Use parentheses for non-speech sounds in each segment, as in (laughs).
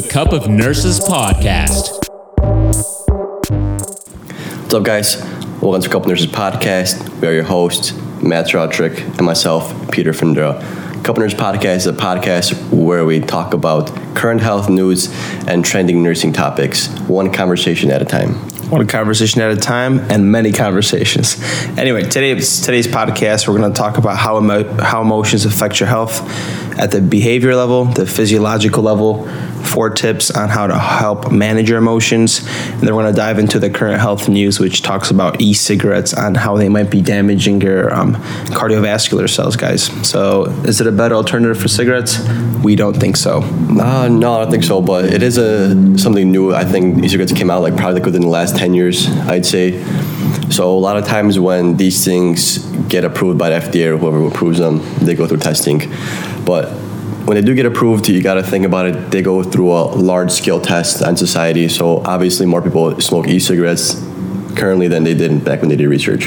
the Cup of Nurses podcast. What's up, guys? Welcome to Cup of Nurses podcast. We are your hosts, Matt Roderick, and myself, Peter Findra. Cup of Nurses podcast is a podcast where we talk about current health news and trending nursing topics, one conversation at a time. One conversation at a time and many conversations. Anyway, today's today's podcast, we're going to talk about how emo- how emotions affect your health at the behavior level, the physiological level, four tips on how to help manage your emotions, and then we're going to dive into the current health news, which talks about e-cigarettes and how they might be damaging your um, cardiovascular cells, guys. So, is it a better alternative for cigarettes? We don't think so. Uh, no, I don't think so, but it is a something new. I think e-cigarettes came out like probably like within the last 10 years, I'd say. So a lot of times when these things get approved by the FDA or whoever approves them, they go through testing. But when they do get approved, you got to think about it. They go through a large scale test on society. So obviously, more people smoke e-cigarettes currently than they did back when they did research.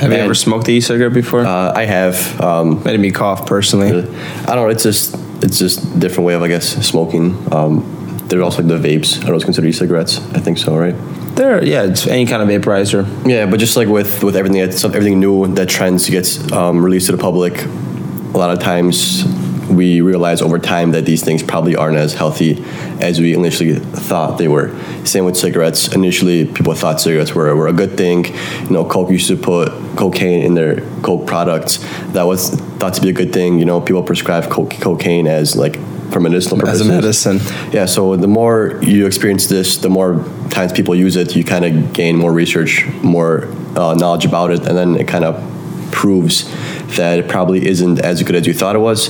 Have you ever smoked the e-cigarette before? Uh, I have. Um, Made me cough personally. I don't know. It's just it's just a different way of I guess smoking. Um, there's also like the vapes. I don't know. Considered e-cigarettes. I think so, right? There, yeah, it's any kind of vaporizer. Yeah, but just like with with everything everything new that trends gets um, released to the public, a lot of times we realize over time that these things probably aren't as healthy as we initially thought they were. Same with cigarettes. Initially, people thought cigarettes were, were a good thing. You know, Coke used to put cocaine in their Coke products. That was thought to be a good thing. You know, people prescribe coke, cocaine as like for medicinal purposes. As a medicine. Yeah, so the more you experience this, the more times people use it, you kind of gain more research, more uh, knowledge about it, and then it kind of proves that it probably isn't as good as you thought it was.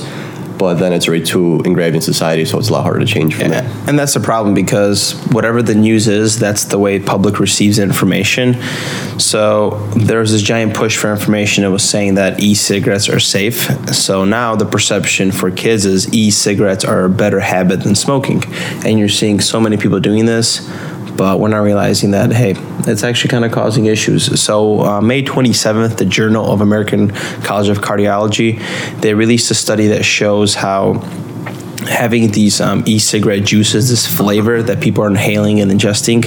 But then it's already too engraved in society, so it's a lot harder to change from that. And that's the problem because whatever the news is, that's the way public receives information. So there was this giant push for information that was saying that e-cigarettes are safe. So now the perception for kids is e-cigarettes are a better habit than smoking. And you're seeing so many people doing this but we're not realizing that hey it's actually kind of causing issues. So uh, may 27th the journal of american college of cardiology they released a study that shows how having these um, e-cigarette juices this flavor that people are inhaling and ingesting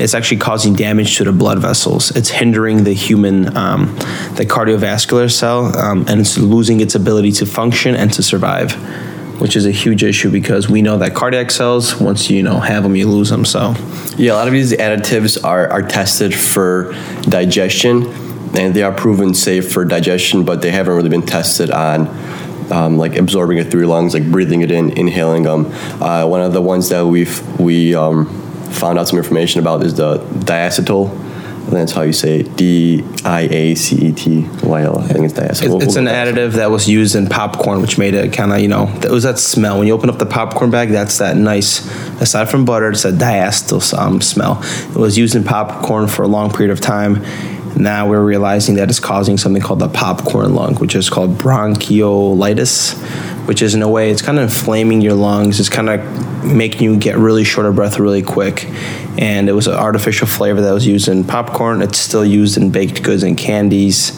it's actually causing damage to the blood vessels. It's hindering the human um, the cardiovascular cell um, and it's losing its ability to function and to survive which is a huge issue because we know that cardiac cells, once you know have them, you lose them. So, yeah, a lot of these additives are, are tested for digestion, and they are proven safe for digestion, but they haven't really been tested on um, like absorbing it through your lungs, like breathing it in, inhaling them. Uh, one of the ones that we've we um, found out some information about is the diacetyl that's how you say. D I A C E T think it's diacetyl. It's, we'll, it's an additive that was used in popcorn, which made it kind of you know it was that smell when you open up the popcorn bag. That's that nice. Aside from butter, it's a diacetyl um, smell. It was used in popcorn for a long period of time. Now we're realizing that it's causing something called the popcorn lung, which is called bronchiolitis, which is in a way it's kind of inflaming your lungs. It's kind of making you get really short of breath really quick. And it was an artificial flavor that was used in popcorn. It's still used in baked goods and candies.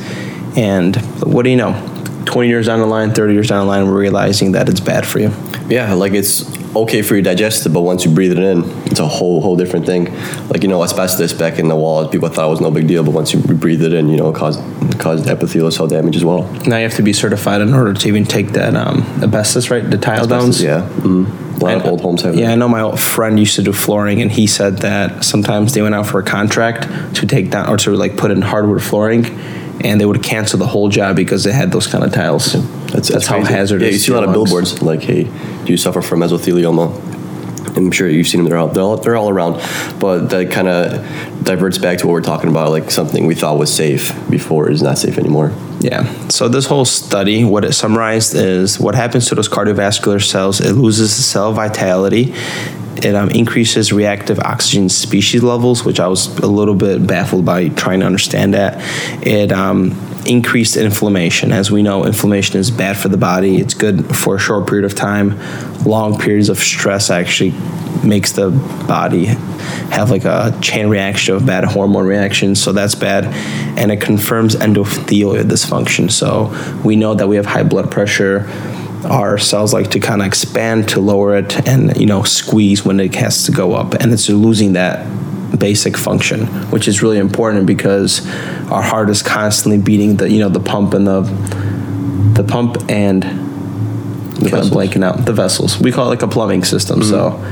And what do you know? 20 years down the line, 30 years down the line, we're realizing that it's bad for you. Yeah, like it's okay for your digestive, but once you breathe it in, it's a whole whole different thing. Like you know, asbestos back in the walls, people thought it was no big deal, but once you breathe it in, you know, it caused it caused epithelial cell damage as well. Now you have to be certified in order to even take that um, asbestos, right? The tile asbestos, downs. Yeah. Mm-hmm. A lot of old homes have Yeah, that. I know my old friend used to do flooring, and he said that sometimes they went out for a contract to take down or to like put in hardwood flooring, and they would cancel the whole job because they had those kind of tiles. That's, That's how hazardous. Yeah, you see a lot of billboards like, "Hey, do you suffer from mesothelioma?" I'm sure you've seen them. They're all, they're all, they're all around, but that kind of diverts back to what we're talking about. Like something we thought was safe before is not safe anymore. Yeah. So this whole study, what it summarized is what happens to those cardiovascular cells. It loses the cell vitality. It um, increases reactive oxygen species levels, which I was a little bit baffled by trying to understand that. It um, increased inflammation. As we know, inflammation is bad for the body. It's good for a short period of time. Long periods of stress actually makes the body have like a chain reaction of bad hormone reactions. So that's bad. And it confirms endothelial dysfunction. So we know that we have high blood pressure our cells like to kind of expand to lower it and you know squeeze when it has to go up and it's losing that basic function which is really important because our heart is constantly beating the you know the pump and the the pump and vessels. blanking out the vessels we call it like a plumbing system so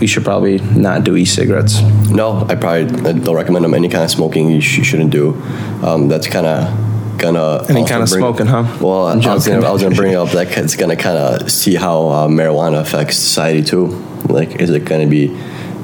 we should probably not do e-cigarettes No, I probably don't recommend them. Any kind of smoking you, sh- you shouldn't do. Um, that's kind of gonna Any kind of bring- smoking, huh? Well, I was, gonna. I was gonna bring up (laughs) that it's gonna kind of see how uh, marijuana affects society too. Like, is it gonna be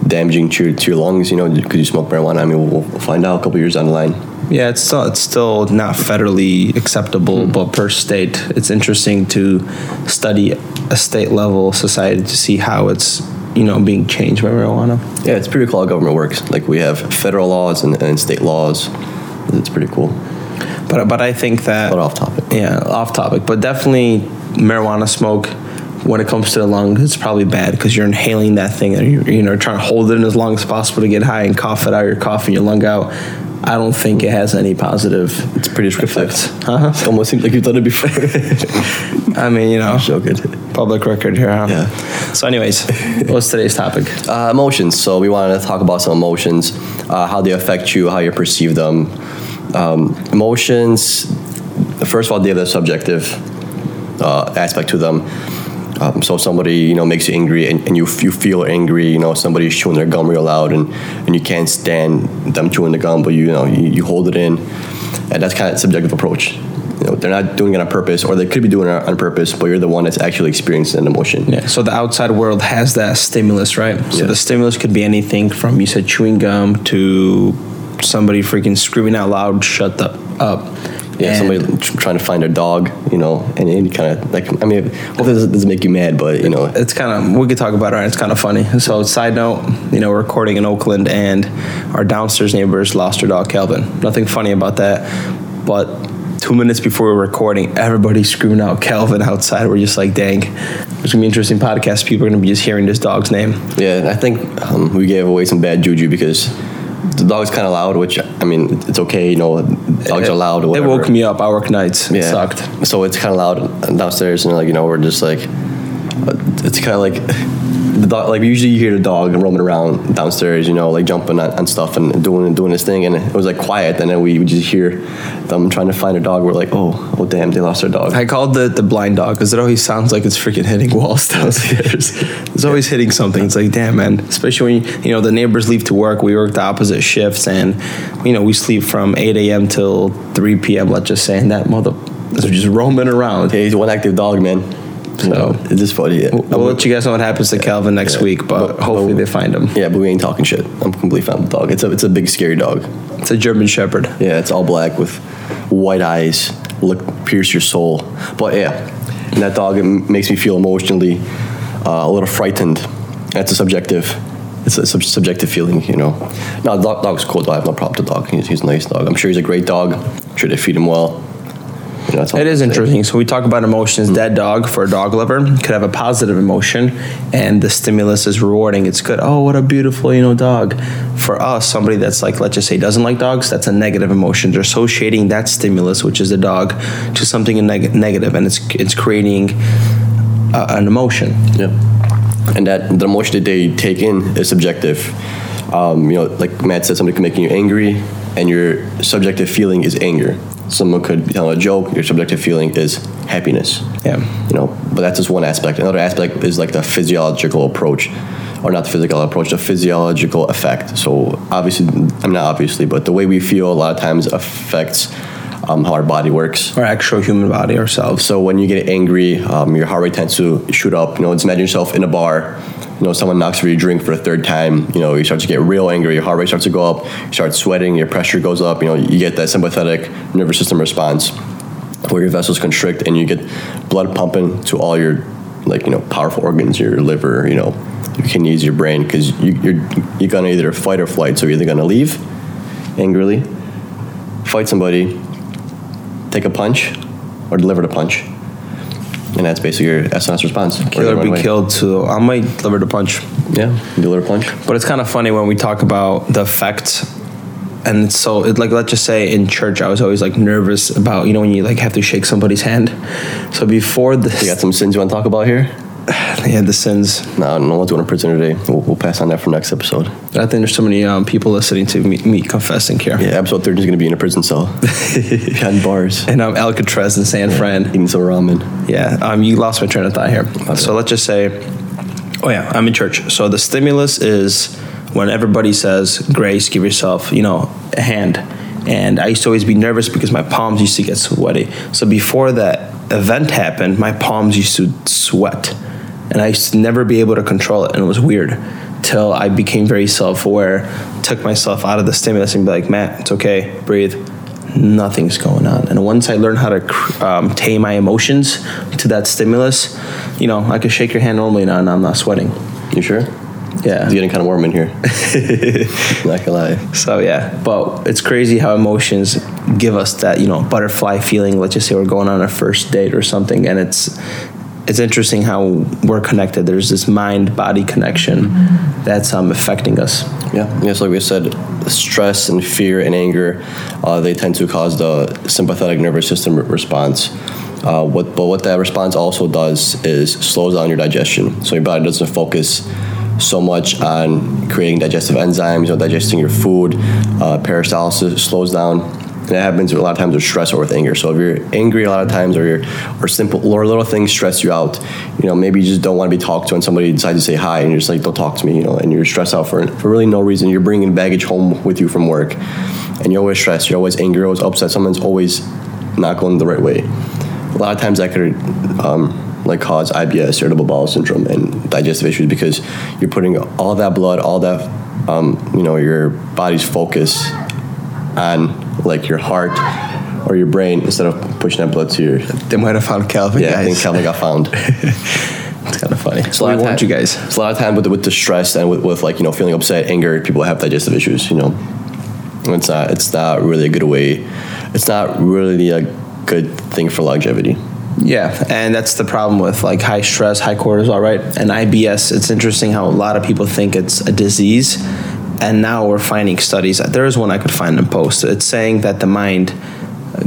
damaging to, your- to your lungs? You know, because you smoke marijuana. I mean, we'll, we'll find out a couple years down the line. Yeah, it's still it's still not federally acceptable, hmm. but per state, it's interesting to study a state level society to see how it's you know being changed by marijuana. Yeah, it's pretty cool how government works. Like, we have federal laws and, and state laws. It's pretty cool. But but I think that But off topic. yeah, off topic, but definitely marijuana smoke. When it comes to the lungs, it's probably bad because you're inhaling that thing and you're you know trying to hold it in as long as possible to get high and cough it out. You're coughing your lung out. I don't think it has any positive. It's pretty descriptive. Uh-huh. It almost seems like you've done it before. (laughs) I mean, you know, so good. public record here. Huh? Yeah. So, anyways, (laughs) what's today's topic? Uh, emotions. So we wanted to talk about some emotions, uh, how they affect you, how you perceive them. Um, emotions. First of all, they have a subjective uh, aspect to them. Um, so somebody you know makes you angry, and, and you you feel angry. You know somebody's chewing their gum real loud, and, and you can't stand them chewing the gum, but you, you know you, you hold it in, and that's kind of subjective approach. You know, they're not doing it on purpose, or they could be doing it on purpose, but you're the one that's actually experiencing an emotion. Yeah. So the outside world has that stimulus, right? So Yeah. the stimulus could be anything from you said chewing gum to somebody freaking screaming out loud, "Shut the up!" Yeah, And- somebody trying to find their dog, you know, and any kind of like. I mean, hopefully it doesn't, make you mad, but you know, it's kind of we could talk about it. Right? It's kind of funny. So side note, you know, we're recording in Oakland, and our downstairs neighbors lost their dog Calvin. Nothing funny about that, but two minutes before we were recording, everybody's screaming out Calvin outside. We're just like, dang, it's gonna be an interesting podcast. People are gonna be just hearing this dog's name. yeah, I think um, we gave away some bad juju because the dog's kind of loud, which I mean, it's okay, you know, dogs are loud. It woke me up. I work nights. It sucked. So it's kind of loud downstairs, and like you know, we're just like, it's kind of like the dog. Like usually you hear the dog roaming around downstairs, you know, like jumping on, on stuff and doing doing his thing, and it was like quiet, and then we would just hear them trying to find a dog. We're like, oh, oh damn, they lost their dog. I called the the blind dog because it always sounds like it's freaking hitting walls (laughs) downstairs. it's always hitting something. It's like, damn, man. Especially when you know the neighbors leave to work. We work the opposite shifts, and you know we sleep from 8 a.m. till 3 p.m. Let's just say, and that mother is just roaming around. Hey, he's one active dog, man. So- it's just funny. We'll, we'll let you guys know what happens to Calvin next Yeah. week, but But- hopefully but- they find him. Yeah, but we ain't talking shit. I'm completely fine with the dog. It's a it's a big scary dog. It's a German Shepherd. Yeah, it's all black with white eyes, look pierce your soul. But yeah, and that dog it makes me feel emotionally uh, a little frightened. That's a subjective. It's a sub- subjective feeling, you know. No, the dog, dog's cool. Though. I have no problem with the dog. He's, he's a nice dog. I'm sure he's a great dog. I'm sure they feed him well. That's all It is interesting. So we talk about emotions. Dead dog for a dog lover could have a positive emotion, and the stimulus is rewarding. It's good. Oh, what a beautiful, you know, dog. For us, somebody that's like, let's just say, doesn't like dogs, that's a negative emotion. They're associating that stimulus, which is the dog, to something neg- negative, and it's it's creating uh, an emotion. Yeah. And that the emotion that they take in is subjective. Um, you know, like Matt said, somebody could make you angry, and your subjective feeling is anger. Someone could be telling a joke. Your subjective feeling is happiness. Yeah. You know, but that's just one aspect. Another aspect is like the physiological approach, or not the physical approach, the physiological effect. So obviously, I'm not obviously, but the way we feel a lot of times affects um, how our body works. Our actual human body ourselves. So when you get angry, um, your heart rate tends to shoot up. You know, just imagine yourself in a bar. You know, someone knocks over your drink for the third time. You know, you start to get real angry. Your heart rate starts to go up. You start sweating. Your pressure goes up. You know, you get that sympathetic nervous system response where your vessels constrict and you get blood pumping to all your, like you know, powerful organs, your liver, you know, your kidneys, your brain, because you, you're you're gonna either fight or flight. So you're either gonna leave angrily, fight somebody, take a punch, or deliver the punch. And that's basically your SNS response. Or Kill or be killed. To I might deliver the punch. Yeah, deliver a punch. But it's kind of funny when we talk about the effect and it's so it, like let's just say in church I was always like nervous about you know when you like have to shake somebody's hand. So before this, You got some sins you want to talk about here? (sighs) yeah, the sins. No, no one's going to prison today. We'll, we'll pass on that for next episode. I think there's so many um, people listening to me, me confessing here. Yeah, episode 13 is going to be in a prison cell. (laughs) Behind bars. And um, Alcatraz and San Fran. Eating some ramen. Yeah, um, you lost my train of thought here. So let's just say, oh yeah, I'm in church. So the stimulus is when everybody says grace, give yourself, you know, a hand. And I used to always be nervous because my palms used to get sweaty. So before that event happened, my palms used to sweat. And I used to never be able to control it. And it was weird till I became very self aware, took myself out of the stimulus and be like, Matt, it's okay, breathe nothing's going on. And once I learned how to um, tame my emotions to that stimulus, you know, I could shake your hand normally now and I'm not sweating. You sure? Yeah. It's getting kind of warm in here. (laughs) Not gonna lie. So yeah, but it's crazy how emotions give us that you know butterfly feeling. Let's just say we're going on a first date or something, and it's it's interesting how we're connected. There's this mind body connection that's um, affecting us. Yeah, yes, like we said, stress and fear and anger, uh, they tend to cause the sympathetic nervous system response. Uh, what, but what that response also does is slows down your digestion. So your body doesn't focus so much on creating digestive enzymes or digesting your food. Uh, peristalsis slows down. And that happens a lot of times with stress or with anger. So if you're angry a lot of times, or you're, or simple or little things stress you out, you know maybe you just don't want to be talked to, and somebody decides to say hi, and you're just like, don't talk to me, you know, and you're stressed out for for really no reason. You're bringing baggage home with you from work, and you're always stressed. You're always angry. You're always upset. Someone's always not going the right way. A lot of times that could um, like cause IBS, irritable bowel syndrome, and digestive issues because you're putting all that blood, all that um, you know, your body's focus on like your heart or your brain instead of pushing that blood to your. They might have found Calvin. Yeah, I think. Calvin got found. (laughs) it's kind of funny. So So a lot we of want you guys. So a lot of time with with the stress and with, with like you know feeling upset, anger, people have digestive issues. You know, it's not it's not really a good way. It's not really a good thing for longevity. Yeah, and that's the problem with like high stress, high cortisol, right? And IBS, it's interesting how a lot of people think it's a disease. And now we're finding studies. There is one I could find and post. It's saying that the mind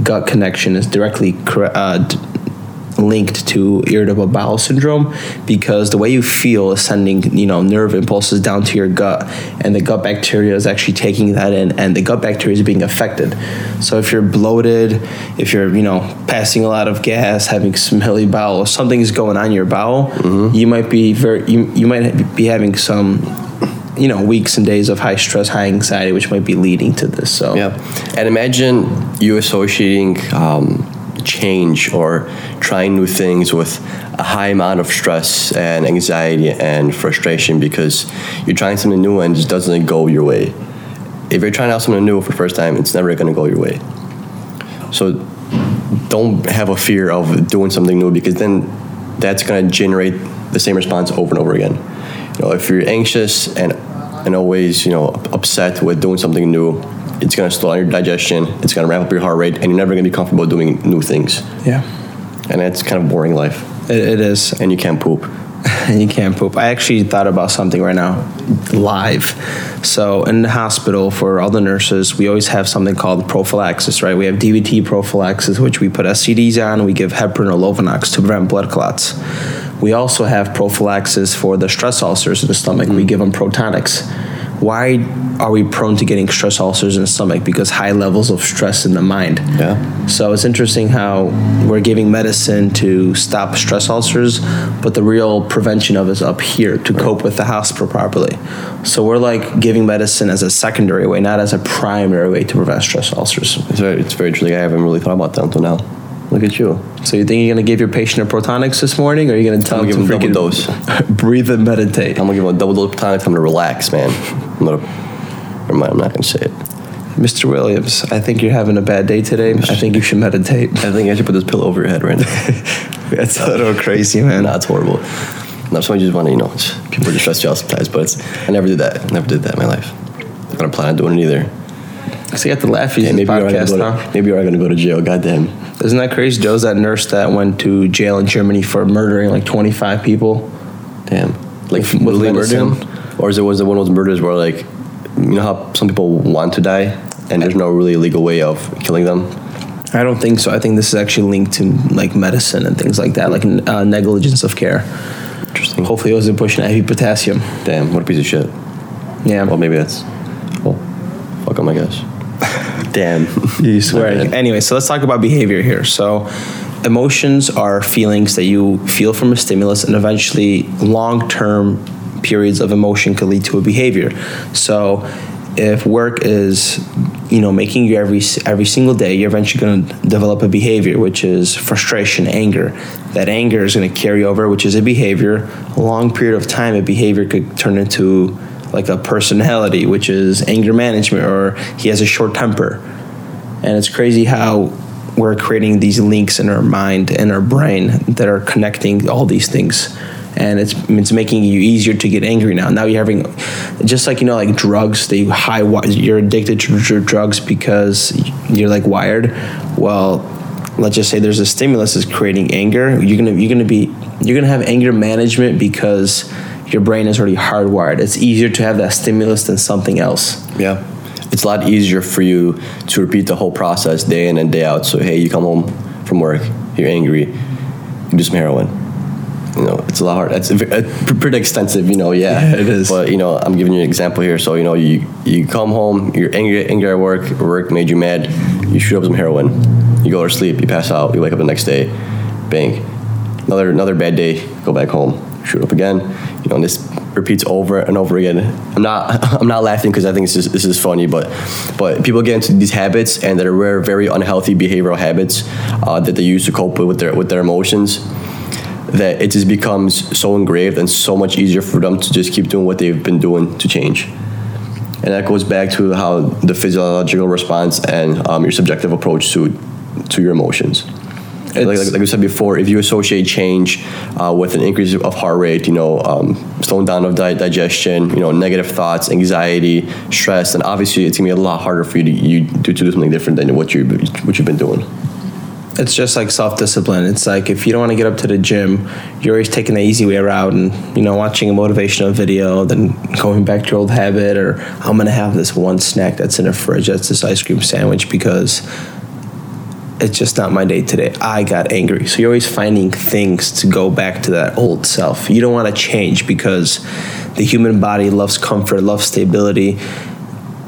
gut connection is directly uh, linked to irritable bowel syndrome because the way you feel is sending you know nerve impulses down to your gut and the gut bacteria is actually taking that in and the gut bacteria is being affected so if you're bloated if you're you know passing a lot of gas having smelly bowel or something's going on in your bowel you might be very you, you might be having some you know weeks and days of high stress high anxiety which might be leading to this so Yeah, and imagine you associating um, change or trying new things with a high amount of stress and anxiety and frustration because you're trying something new and it just doesn't go your way. If you're trying out something new for the first time, it's never going to go your way. So don't have a fear of doing something new because then that's going to generate the same response over and over again. You know, if you're anxious and and always you know upset with doing something new, it's going to slow down your digestion. It's going to ramp up your heart rate, and you're never going to be comfortable doing new things. yeah And it's kind of boring life. it, it is And you can't poop. and (laughs) you can't poop. I actually thought about something right now, live. So in the hospital for all the nurses, we always have something called prophylaxis, right? We have DVT prophylaxis, which we put SCDs on. We give heparin or Lovenox to prevent blood clots. We also have prophylaxis for the stress ulcers in the stomach. We mm. give them Protonix. Why are we prone to getting stress ulcers in the stomach? Because high levels of stress in the mind. Yeah. So it's interesting how we're giving medicine to stop stress ulcers, but the real prevention of it is up here to cope with the hospital properly. So we're like giving medicine as a secondary way, not as a primary way to prevent stress ulcers. It's very, it's very true. I haven't really thought about that until now. Look at you. So you think you're gonna give your patient a Protonix this morning, or are you gonna tell I'm gonna to give him freaking double dose. (laughs) breathe and meditate? I'm gonna give him a double dose tonic. I'm gonna relax, man. I'm gonna. Never mind. I'm not gonna say it. Mr. Williams, I think you're having a bad day today. I think you should meditate. I think I should put this pillow over your head right now. (laughs) That's a little crazy, man. nah, it's horrible. No, somebody just want to, you know, it's, people just stress you out sometimes, but it's, I never did that. I never did that in my life. I don't plan on doing it either. So you got the laughies Yeah, maybe you're podcast, gonna go huh? to, maybe you're gonna go to jail. Goddamn. Isn't that crazy? Joe's that nurse that went to jail in Germany for murdering like 25 people. Damn. Like With- with medicine? or is it was it one of those murders where like, you know how some people want to die, and there's no really legal way of killing them. I don't think so. I think this is actually linked to like medicine and things like that, like uh, negligence of care. Interesting. Hopefully, it wasn't pushing heavy potassium. Damn, what a piece of shit. Yeah. Well, maybe that's. Well, fuck them, I guess. Damn. (laughs) You swear. Anyway, so let's talk about behavior here. So, emotions are feelings that you feel from a stimulus, and eventually, long term periods of emotion could lead to a behavior. So, if work is you know making you every every single day you're eventually going to develop a behavior which is frustration anger that anger is going to carry over which is a behavior a long period of time a behavior could turn into like a personality which is anger management or he has a short temper. And it's crazy how we're creating these links in our mind and our brain that are connecting all these things. And it's it's making you easier to get angry now. Now you're having just like you know like drugs they high you're addicted to drugs because you're like wired. Well let's just say there's a stimulus that's creating anger. You're gonna you're gonna be you're gonna have anger management because your brain is already hardwired it's easier to have that stimulus than something else Yeah. It's a lot easier for you to repeat the whole process day in and day out. So, hey, you come home from work, you're angry, you do some heroin. You know, it's a lot hard. It's a uh, pretty extensive, you know, yeah. (laughs) Yeah, it is. But, you know, I'm giving you an example here. So, you know, you, you come home, you're angry, angry at work, work made you mad, you shoot up some heroin, you go to sleep, you pass out, you wake up the next day, bang. Another, another bad day, go back home, shoot up again. You know, and this repeats over and over again. I'm not (laughs) I'm not laughing because I think this is this is funny, but but people get into these habits and they're very very unhealthy behavioral habits uh, that they use to cope with their with their emotions. That it just becomes so engraved and so much easier for them to just keep doing what they've been doing to change. And that goes back to how the physiological response and um, your subjective approach to to your emotions like, like, like we said before, if you associate change uh, with an increase of heart rate, you know, um, slowing down of di- digestion, you know, negative thoughts, anxiety, stress, then obviously it's gonna be a lot harder for you to you to, to do something different than what you what you've been doing. It's just like self discipline. It's like if you don't want to get up to the gym, you're always taking the easy way around and you know watching a motivational video, then going back to your old habit, or I'm gonna have this one snack that's in the fridge, that's this ice cream sandwich because it's just not my day today. I got angry. So you're always finding things to go back to that old self. You don't want to change because the human body loves comfort, loves stability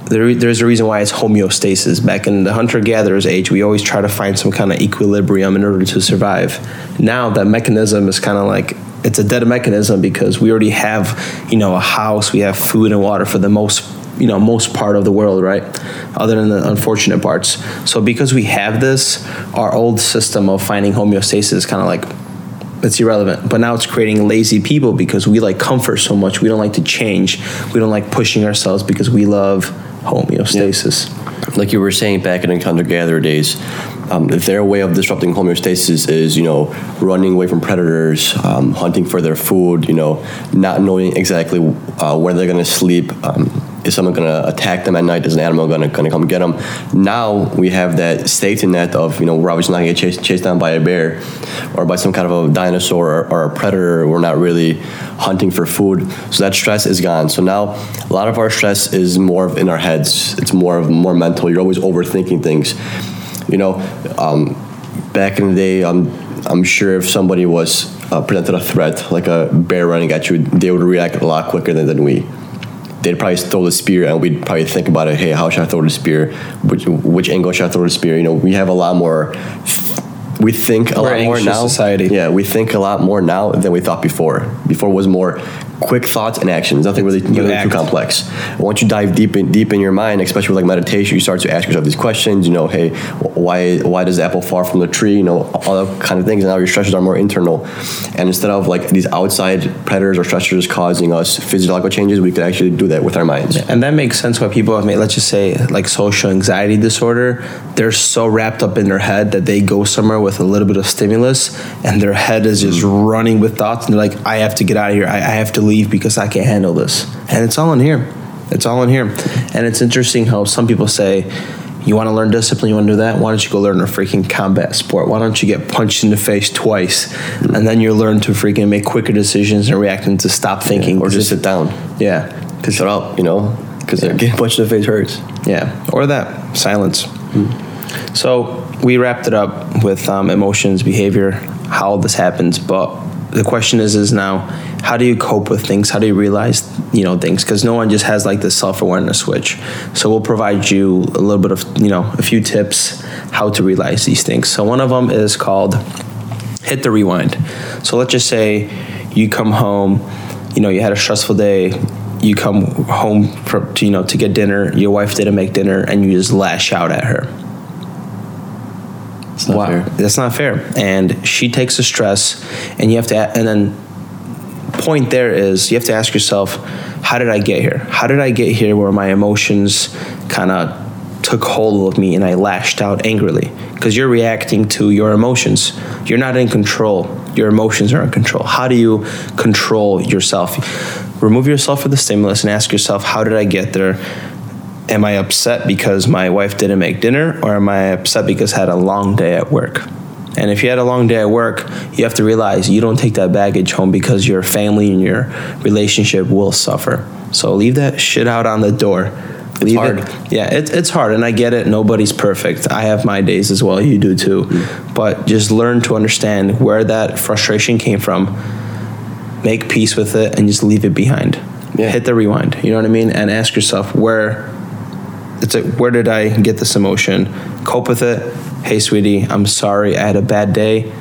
there, there's a reason why it's homeostasis. Back in the hunter gatherers age, we always try to find some kind of equilibrium in order to survive. Now that mechanism is kind of like it's a dead mechanism because we already have, you know, a house, we have food and water for the most, you know, most part of the world, right? Other than the unfortunate parts. So because we have this, our old system of finding homeostasis is kind of like it's irrelevant. But now it's creating lazy people because we like comfort so much. We don't like to change. We don't like pushing ourselves because we love homeostasis. like you were saying back in hunter gatherer days, um, their way of disrupting homeostasis is, you know, running away from predators, um, hunting for their food, you know, not knowing exactly uh, where they're going to sleep. Um, is someone going to attack them at night? Is an animal going to come get them? Now we have that safety net of, you know, we're obviously not going to get chased, chased down by a bear or by some kind of a dinosaur or, or a predator. We're not really hunting for food, so that stress is gone. So now a lot of our stress is more of in our heads. It's more of more mental. You're always overthinking things. You know, um, back in the day, I'm I'm sure if somebody was uh, presented a threat like a bear running at you, they would react a lot quicker than, than we. They'd probably throw the spear, and we'd probably think about it. Hey, how should I throw the spear? Which which angle should I throw the spear? You know, we have a lot more. We think a We're lot more now. society. Yeah, we think a lot more now than we thought before. Before was more quick thoughts and actions. Nothing really, nothing too complex. Once you dive deep in deep in your mind, especially with like meditation, you start to ask yourself these questions. You know, hey, why why does the apple fall from the tree? You know, all that kind of things. And now your stressors are more internal. And instead of like these outside predators or stressors causing us physiological changes, we could actually do that with our minds. And that makes sense why people have made, let's just say, like social anxiety disorder. They're so wrapped up in their head that they go somewhere with a little bit of stimulus and their head is just mm. running with thoughts. And they're like, I have to get out of here. I, I have to leave because I can't handle this. And it's all in here. It's all in here. And it's interesting how some people say, you want to learn discipline, you want to do that? Why don't you go learn a freaking combat sport? Why don't you get punched in the face twice? And then you learn to freaking make quicker decisions and react and to stop thinking. or just sit down. Yeah. Shut up, you know. because getting punched in the face hurts. Yeah, or that silence. So we wrapped it up with um, emotions, behavior, how this happens. But the question is, is now, how do you cope with things? How do you realize, you know, things? Because no one just has like this self awareness switch. So we'll provide you a little bit of, you know, a few tips how to realize these things. So one of them is called hit the rewind. So let's just say you come home, you know, you had a stressful day. You come home for, to, you know, to get dinner. Your wife didn't make dinner, and you just lash out at her It's not fair. that's not fair. And she takes the stress, and you have to, and then point there is you have to ask yourself, how did I get here? How did I get here where my emotions kind of took hold of me and I lashed out angrily? Because you're reacting to your emotions. You're not in control. Your emotions are in control. How do you control yourself? Remove yourself from the stimulus and ask yourself, how did I get there? Am I upset because my wife didn't make dinner or am I upset because I had a long day at work? And if you had a long day at work, you have to realize you don't take that baggage home because your family and your relationship will suffer. So leave that shit out on the door. Leave hard. It, yeah, it, it's hard, and I get it. Nobody's perfect. I have my days as well. You do too. Mm-hmm. But just learn to understand where that frustration came from. Make peace with it, and just leave it behind. Yeah. Hit the rewind. You know what I mean? And ask yourself where it's like where did i get this emotion? Cope with it. Hey sweetie i'm sorry. I had a bad day.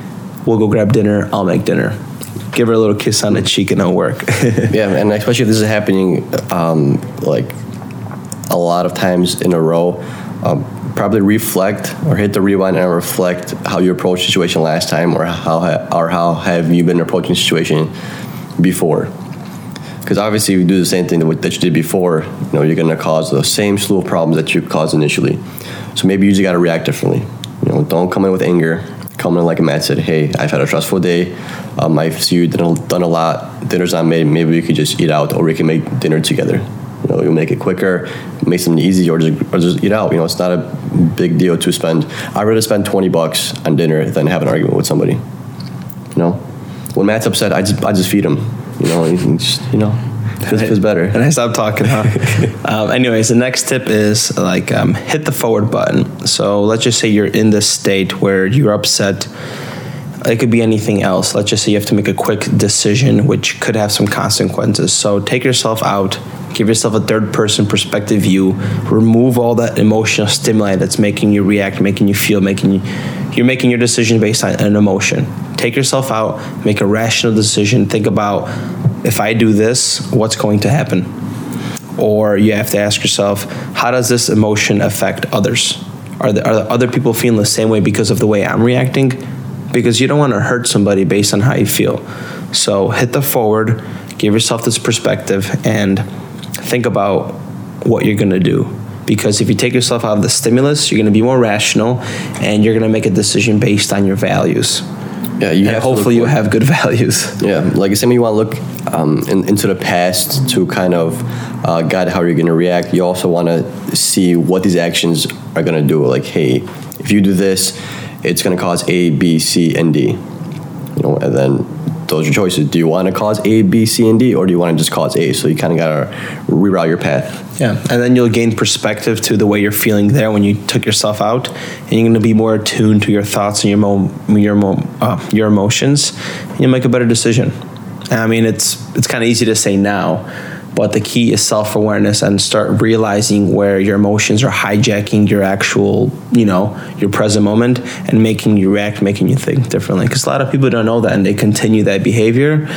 We'll go grab dinner. I'll make dinner. Give her a little kiss on the cheek and it'll work. (laughs) Yeah, and especially if this is happening um, like a lot of times in a row, um, probably reflect or hit the rewind and reflect how you approached the situation last time, or how ha- or how have you been approaching the situation before. Because obviously, if you do the same thing that, you did before, you know you're going to cause the same slew of problems that you caused initially. So maybe you just got to react differently. You know, don't come in with anger. Come in like Matt said, "Hey, I've had a stressful day. Um, I see you done, done a lot. Dinner's not made. Maybe we could just eat out, or we can make dinner together. You know, you'll make it quicker, make something easy, or just or just eat out. You know, it's not a big deal to spend. I'd rather spend twenty bucks on dinner than have an argument with somebody. You know, when Matt's upset, I just I just feed him. You know, you, just you know, feels, feels better. and i stopped talking huh (laughs) um, anyways the next tip is like um, hit the forward button so let's just say you're in this state where you're upset it could be anything else. Let's just say you have to make a quick decision, which could have some consequences. So take yourself out, give yourself a third person perspective view, remove all that emotional stimuli that's making you react, making you feel, making you, you're making your decision based on an emotion. Take yourself out, make a rational decision, think about if I do this, what's going to happen? Or you have to ask yourself, how does this emotion affect others? Are the, are the other people feeling the same way because of the way I'm reacting? Because you don't want to hurt somebody based on how you feel. So hit the forward, give yourself this perspective, and think about what you're going to do. Because if you take yourself out of the stimulus, you're going to be more rational and you're going to make a decision based on your values. Yeah, you And have hopefully, you have good (laughs) values. Yeah, like same you want to look um, in, into the past to kind of uh, guide how you're going to react. You also want to see what these actions are going to do. Like, hey, if you do this, it's going to cause A, B, C, and D. You know, and then those are choices. Do you want to cause A, B, C, and D, or do you want to just cause A? So you kind of got to reroute your path. Yeah, and then you'll gain perspective to the way you're feeling there when you took yourself out, and you're going to be more attuned to your thoughts and your mo- your mo- uh, your emotions, and you'll make a better decision. I mean, it's it's kind of easy to say now, but the key is self awareness and start realizing where your emotions are hijacking your actual, you know, your present moment and making you react, making you think differently. Because a lot of people don't know that, and they continue that behavior,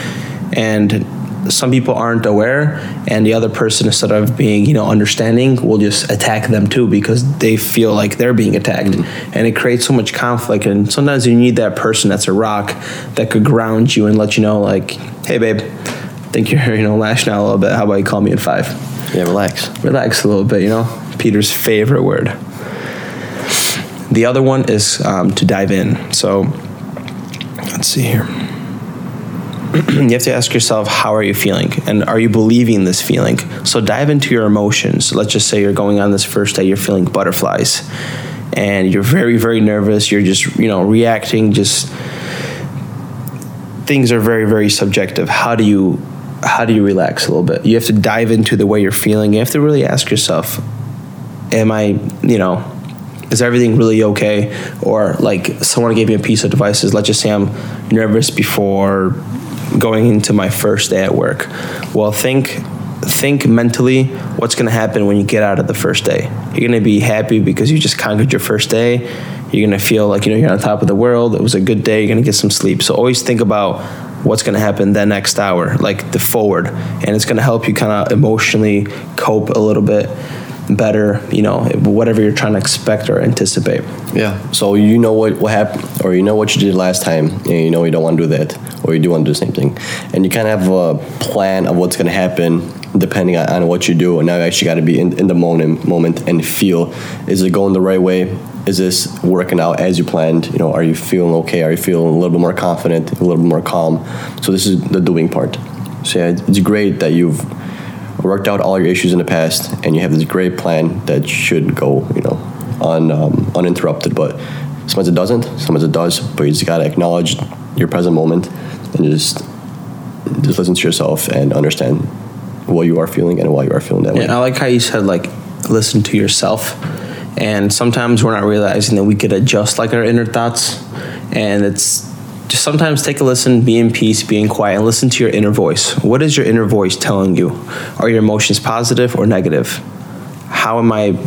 and some people aren't aware and the other person instead of being you know understanding will just attack them too because they feel like they're being attacked and it creates so much conflict and sometimes you need that person that's a rock that could ground you and let you know like hey babe think you're you know lashing out a little bit. How about you call me at five? Yeah, relax. relax a little bit you know? Peter's favorite word. The other one is um, to dive in. So let's see here. (clears throat) You have to ask yourself how are you feeling? And are you believing this feeling? So dive into your emotions. Let's just say you're going on this first day you're feeling butterflies. And you're very very nervous. You're just you know reacting just things are very very subjective. How do you how do you relax a little bit? You have to dive into the way you're feeling. You have to really ask yourself, am I, you know, is everything really okay? Or like someone gave me a piece of advice is let's just say I'm nervous before going into my first day at work. Well, think think mentally what's going to happen when you get out of the first day. You're going to be happy because you just conquered your first day. You're going to feel like you know you're on top of the world. It was a good day. You're going to get some sleep. So always think about what's going to happen the next hour, like the forward, and it's going to help you kind of emotionally cope a little bit better, you know, whatever you're trying to expect or anticipate. Yeah. So you know what, what happened, or you know what you did last time, and you know you don't want to do that, or you do want to do the same thing. And you kind of have a plan of what's going to happen depending on, on, what you do. And now you actually got to be in, in the moment, moment and feel is it going the right way? Is this working out as you planned? You know, are you feeling okay? Are you feeling a little bit more confident, a little bit more calm? So this is the doing part. So yeah, it's great that you've worked out all your issues in the past, and you have this great plan that should go, you know, un, um, uninterrupted. But sometimes it doesn't, sometimes it does. But you just gotta acknowledge your present moment and just just listen to yourself and understand what you are feeling and why you are feeling that yeah, way. I like how you said like listen to yourself. And sometimes we're not realizing that we could adjust like our inner thoughts, and it's just sometimes take a listen, be in peace, be in quiet, and listen to your inner voice. What is your inner voice telling you? Are your emotions positive or negative? How am I,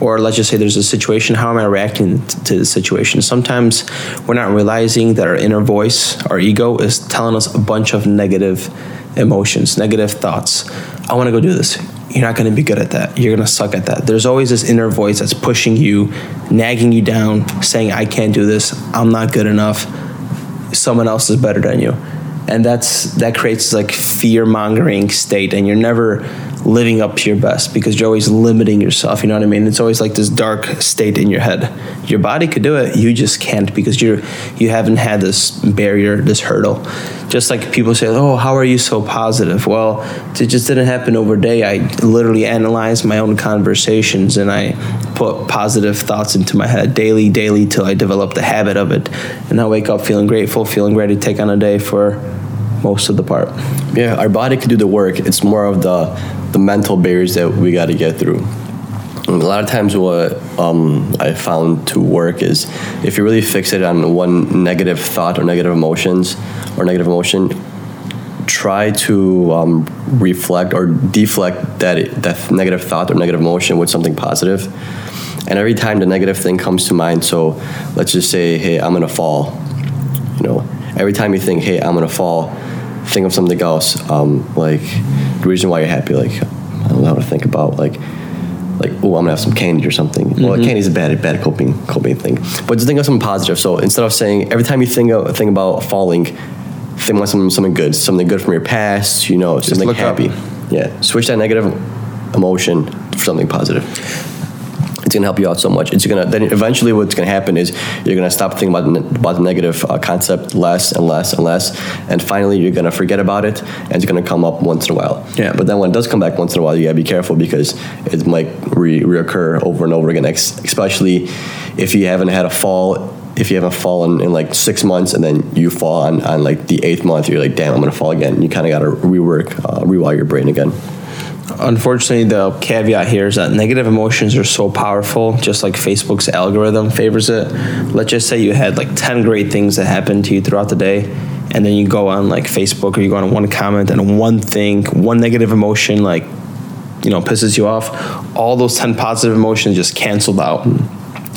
or let's just say there's a situation, how am I reacting to the situation? Sometimes we're not realizing that our inner voice, our ego, is telling us a bunch of negative emotions, negative thoughts. I want to go do this. You're not going to be good at that. You're going to suck at that. There's always this inner voice that's pushing you, nagging you down, saying, I can't do this. I'm not good enough someone else is better than you and that's that creates like fear mongering state and you're never living up to your best because you're always limiting yourself you know what i mean? It's always like this dark state in your head. Your body could do it you just can't because you're you haven't had this barrier this hurdle. Just like people say oh how are you so positive? Well it just didn't happen over day. I literally analyzed my own conversations and i put positive thoughts into my head daily daily till i developed the habit of it. And i wake up feeling grateful feeling ready to take on a day for most of the part. Yeah our body can do the work. It's more of the the mental barriers that we got to get through. And a lot of times what um, i found to work is if you really fixate on one negative thought or negative emotions or negative emotion try to um, reflect or deflect that that negative thought or negative emotion with something positive. And every time the negative thing comes to mind so let's just say hey i'm gonna fall. You know every time you think hey i'm gonna fall think of something else um, like the reason why you're happy like i don't know how to think about like like oh i'm gonna have some candy or something. Mm-hmm. well candy's a bad bad coping coping thing. But just think of something positive. So instead of saying every time you think of, think about falling think about something something good something good from your past you know just something happy up. yeah switch that negative emotion for something positive it's gonna help you out so much. It's gonna then eventually what's gonna happen is you're gonna stop thinking about the, about the negative uh, concept less and less and less, and finally you're gonna forget about it, and it's gonna come up once in a while. Yeah. But then when it does come back once in a while, you gotta be careful because it might re- reoccur over and over again. Especially if you haven't had a fall if you haven't fallen in like six months and then you fall on, on like the eighth month, you're like, damn, I'm gonna fall again. You kind of got to rework, uh, rewire your brain again unfortunately, the caveat here is that negative emotions are so powerful, just like Facebook's algorithm favors it. Let's just say you had like 10 great things that happened to you throughout the day, and then you go on like Facebook or you go on one comment and one thing, one negative emotion, like, you know, pisses you off. All those 10 positive emotions just canceled out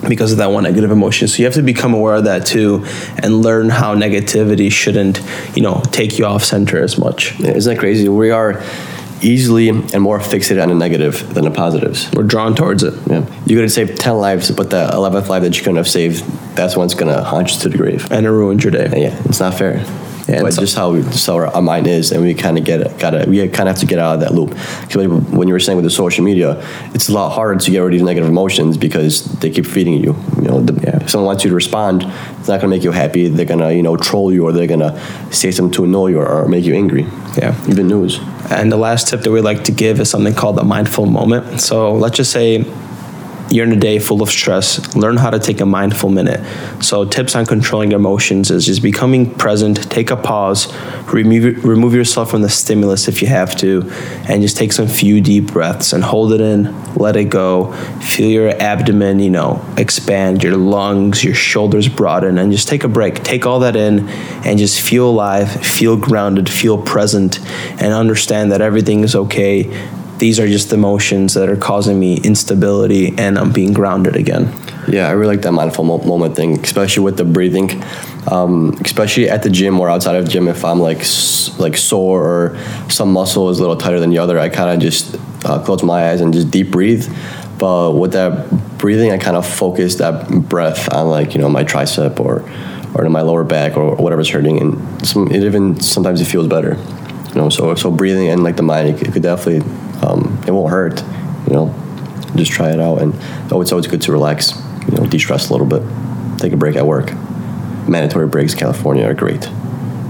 because of that one negative emotion. So you have to become aware of that too and learn how negativity shouldn't, you know, take you off center as much. Yeah, isn't that crazy? We are easily and more fixated on the negative than the positives. We're drawn towards it. Yeah. You're going to save 10 lives, but the 11th life that you couldn't have saved, that's one's going to haunt you to the grave. And it ruins your day. Yeah, it's not fair. Yeah, but just how we, just how our, mind is, and we kind of get gotta we kind of have to get out of that loop. Because when you were saying with the social media, it's a lot harder to get rid of these negative emotions because they keep feeding you. You know, the, yeah. if someone wants you to respond, it's not gonna make you happy. They're gonna you know troll you, or they're gonna say something to annoy you or, or make you angry. Yeah, even news. And the last tip that we like to give is something called the mindful moment. So let's just say you're in a day full of stress, learn how to take a mindful minute. So, tips on controlling emotions is just becoming present, take a pause, remove, remove yourself from the stimulus if you have to, and just take some few deep breaths and hold it in, let it go. Feel your abdomen, you know, expand, your lungs, your shoulders broaden, and just take a break. Take all that in and just feel alive, feel grounded, feel present, and understand that everything is okay these are just emotions that are causing me instability and I'm being grounded again. Yeah, I really like that mindful moment thing, especially with the breathing. Um, especially at the gym or outside of gym, if I'm like like sore or some muscle is a little tighter than the other, I kind of just uh, close my eyes and just deep breathe. But with that breathing, I kind of focus that breath on like you know my tricep or or my lower back or whatever's hurting, and some, it even sometimes it feels better. You know, so so breathing and like the mind, it, could definitely it won't hurt. You know, just try it out, and oh, it's always good to relax. You know, de-stress a little bit, take a break at work. Mandatory breaks, in California are great.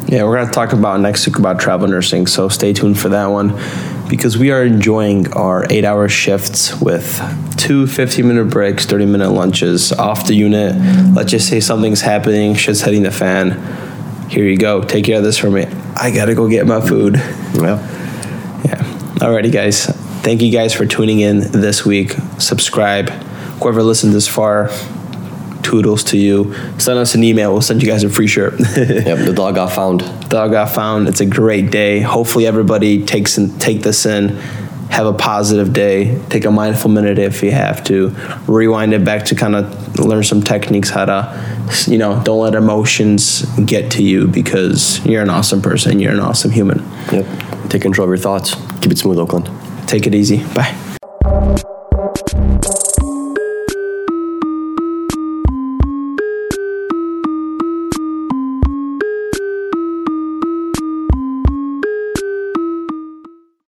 Yeah, we're going to talk about next week about travel nursing, so stay tuned for that one because we are enjoying our eight hour shifts with two 15 minute breaks, 30 minute lunches off the unit. Let's just say something's happening, shit's hitting the fan. Here you go, take care of this for me. I got to go get my food. Yeah. Yeah. Alrighty, guys. Thank you guys for tuning in this week. Subscribe. Whoever listened this far, toodles to you. Send us an email. We'll send you guys a free shirt. (laughs) Yep, the dog got found. Dog got found. It's a great day. Hopefully, everybody takes in, take this in. Have a positive day. Take a mindful minute if you have to. Rewind it back to kind of learn some techniques how to, you know, don't let emotions get to you because you're an awesome person. You're an awesome human. Yep. Take control of your thoughts. Keep it smooth, Oakland. Take it easy. Bye.